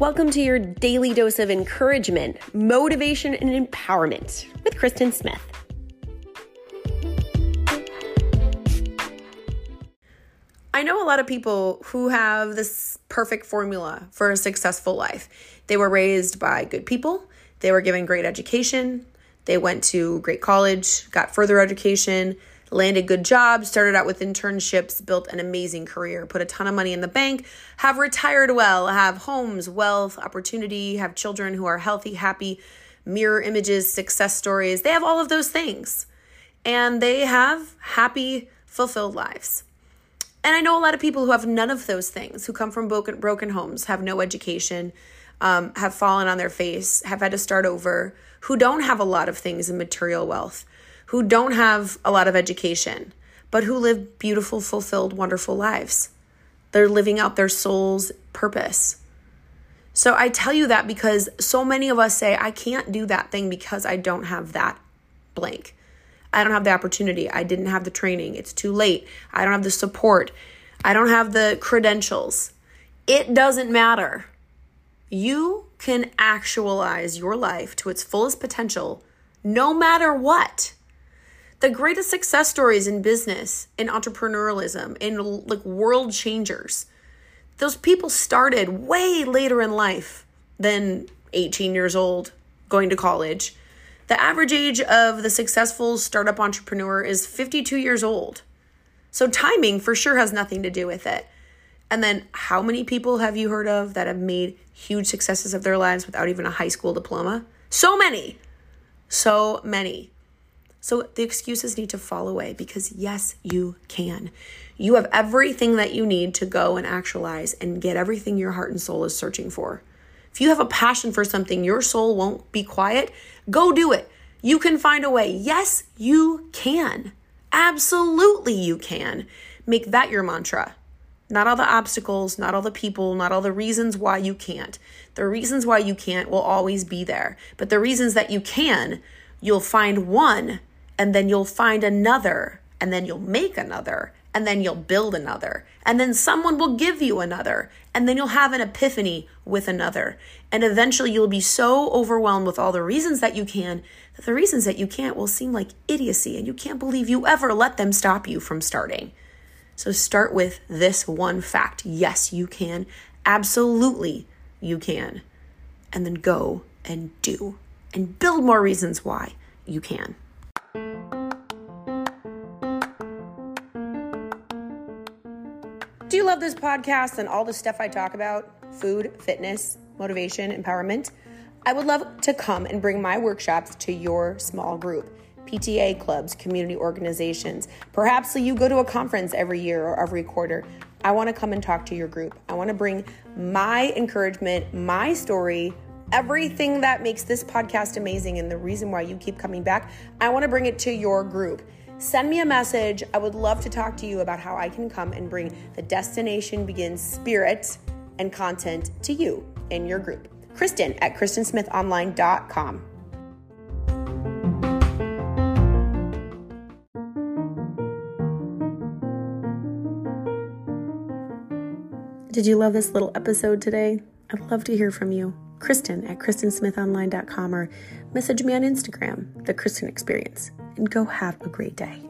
Welcome to your daily dose of encouragement, motivation, and empowerment with Kristen Smith. I know a lot of people who have this perfect formula for a successful life. They were raised by good people, they were given great education, they went to great college, got further education, landed good jobs, started out with internships, built an amazing career, put a ton of money in the bank, have retired well, have homes, wealth, opportunity, have children who are healthy, happy, mirror images, success stories. They have all of those things. And they have happy, fulfilled lives. And I know a lot of people who have none of those things, who come from broken, broken homes, have no education, um, have fallen on their face, have had to start over, who don't have a lot of things in material wealth who don't have a lot of education, but who live beautiful, fulfilled, wonderful lives. They're living out their soul's purpose. So I tell you that because so many of us say, I can't do that thing because I don't have that blank. I don't have the opportunity. I didn't have the training. It's too late. I don't have the support. I don't have the credentials. It doesn't matter. You can actualize your life to its fullest potential no matter what the greatest success stories in business, in entrepreneurialism, in like world changers, those people started way later in life than 18 years old going to college. The average age of the successful startup entrepreneur is 52 years old. So timing for sure has nothing to do with it. And then how many people have you heard of that have made huge successes of their lives without even a high school diploma? So many. So many. So the excuses need to fall away because yes, you can. You have everything that you need to go and actualize and get everything your heart and soul is searching for. If you have a passion for something, your soul won't be quiet. Go do it. You can find a way. Yes, you can. Absolutely, you can. Make that your mantra. Not all the obstacles, not all the people, not all the reasons why you can't. The reasons why you can't will always be there. But the reasons that you can, you'll find one and then you'll find another, and then you'll make another, and then you'll build another, and then someone will give you another, and then you'll have an epiphany with another. And eventually you'll be so overwhelmed with all the reasons that you can that the reasons that you can't will seem like idiocy, and you can't believe you ever let them stop you from starting. So start with this one fact yes, you can. Absolutely, you can. And then go and do and build more reasons why you can. Love this podcast and all the stuff I talk about? Food, fitness, motivation, empowerment? I would love to come and bring my workshops to your small group. PTA clubs, community organizations. Perhaps you go to a conference every year or every quarter. I want to come and talk to your group. I want to bring my encouragement, my story, everything that makes this podcast amazing and the reason why you keep coming back. I want to bring it to your group send me a message. I would love to talk to you about how I can come and bring the Destination Begins spirit and content to you in your group. Kristen at KristenSmithOnline.com. Did you love this little episode today? I'd love to hear from you. Kristen at KristenSmithOnline.com or message me on Instagram, The Kristen Experience, and go have a great day.